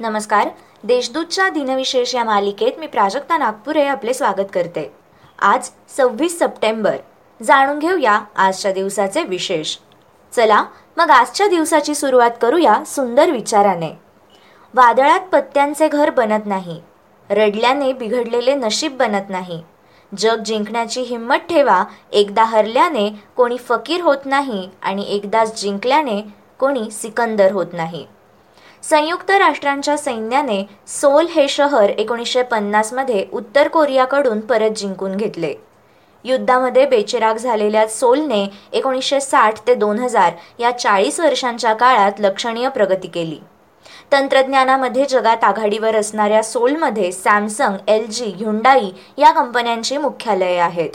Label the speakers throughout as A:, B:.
A: नमस्कार. देशदूतच्या दिनविशेष या मालिकेत मी प्राजक्ता नागपुरे आपले स्वागत करते. आज सव्वीस सप्टेंबर. जाणून घेऊया आजच्या दिवसाचे विशेष. चला मग आजच्या दिवसाची सुरुवात करूया सुंदर विचाराने. वादळात पत्त्यांचे घर बनत नाही. रडल्याने बिघडलेले नशीब बनत नाही. जग जिंकण्याची हिंमत ठेवा एकदा हरल्याने कोणी फकीर होत नाही आणि एकदाच जिंकल्याने कोणी सिकंदर होत नाही. संयुक्त राष्ट्रांच्या सैन्याने सोल हे शहर एकोणीसशे पन्नासमध्ये उत्तर कोरियाकडून परत जिंकून घेतले. युद्धामध्ये बेचिराग झालेल्या सोलने एकोणीसशे साठ ते दोन हजार या चाळीस वर्षांच्या काळात लक्षणीय प्रगती केली. तंत्रज्ञानामध्ये जगात आघाडीवर असणाऱ्या सोलमध्ये सॅमसंग एल जी ह्युंडाई या कंपन्यांची मुख्यालये आहेत.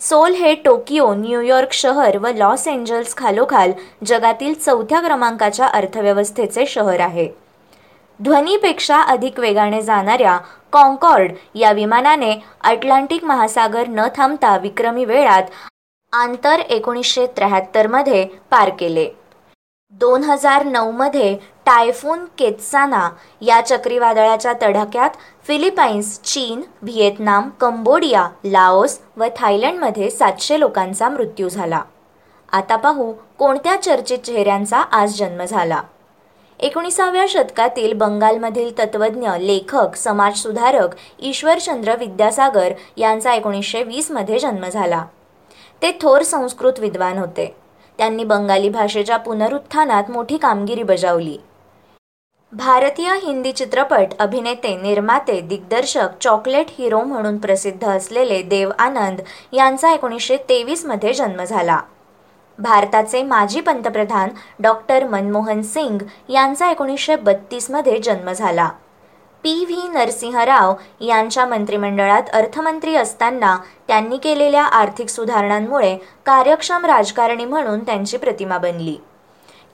A: सोल हे टोकियो न्यूयॉर्क शहर व लॉस एंजल्स खालोखाल जगातील चौथ्या क्रमांकाच्या अर्थव्यवस्थेचे शहर आहे. ध्वनीपेक्षा अधिक वेगाने जाणाऱ्या कॉन्कॉर्ड या विमानाने अटलांटिक महासागर न थांबता विक्रमी वेळात आंतर एकोणीसशे त्र्याहत्तरमध्ये पार केले. दोन हजार नऊमध्ये टायफून केत्साना या चक्रीवादळाच्या तडाख्यात फिलिपाईन्स चीन व्हिएतनाम कंबोडिया लाओस व थायलंडमध्ये सातशे लोकांचा मृत्यू झाला. आता पाहू कोणत्या चर्चित चेहऱ्यांचा आज जन्म झाला. एकोणीसाव्या शतकातील बंगालमधील तत्वज्ञ लेखक समाजसुधारक ईश्वरचंद्र विद्यासागर यांचा एकोणीसशे वीसमध्ये जन्म झाला. ते थोर संस्कृत विद्वान होते. त्यांनी बंगाली भाषेच्या पुनरुत्थानात मोठी कामगिरी बजावली. भारतीय हिंदी चित्रपट अभिनेते निर्माते दिग्दर्शक चॉकलेट हिरो म्हणून प्रसिद्ध असलेले देव आनंद यांचा एकोणीसशे तेवीसमध्ये जन्म झाला. भारताचे माजी पंतप्रधान डॉक्टर मनमोहन सिंग यांचा एकोणीसशे बत्तीसमध्ये जन्म झाला. पी. व्ही. नरसिंहराव यांच्या मंत्रिमंडळात अर्थमंत्री असताना त्यांनी केलेल्या आर्थिक सुधारणांमुळे कार्यक्षम राजकारणी म्हणून त्यांची प्रतिमा बनली.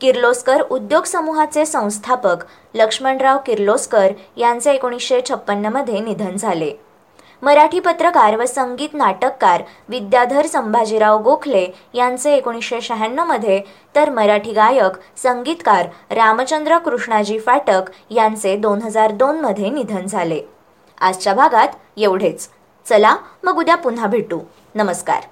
A: किर्लोस्कर उद्योग समूहाचे संस्थापक लक्ष्मणराव किर्लोस्कर यांचे एकोणीसशे छप्पन्नमध्ये निधन झाले. मराठी पत्रकार व संगीत नाटककार विद्याधर संभाजीराव गोखले यांचे एकोणीसशे शहाण्णवमध्ये तर मराठी गायक संगीतकार रामचंद्र कृष्णाजी फाटक यांचे दोन हजार दोनमध्ये निधन झाले. आजच्या भागात एवढेच. चला मग उद्या पुन्हा भेटू. नमस्कार.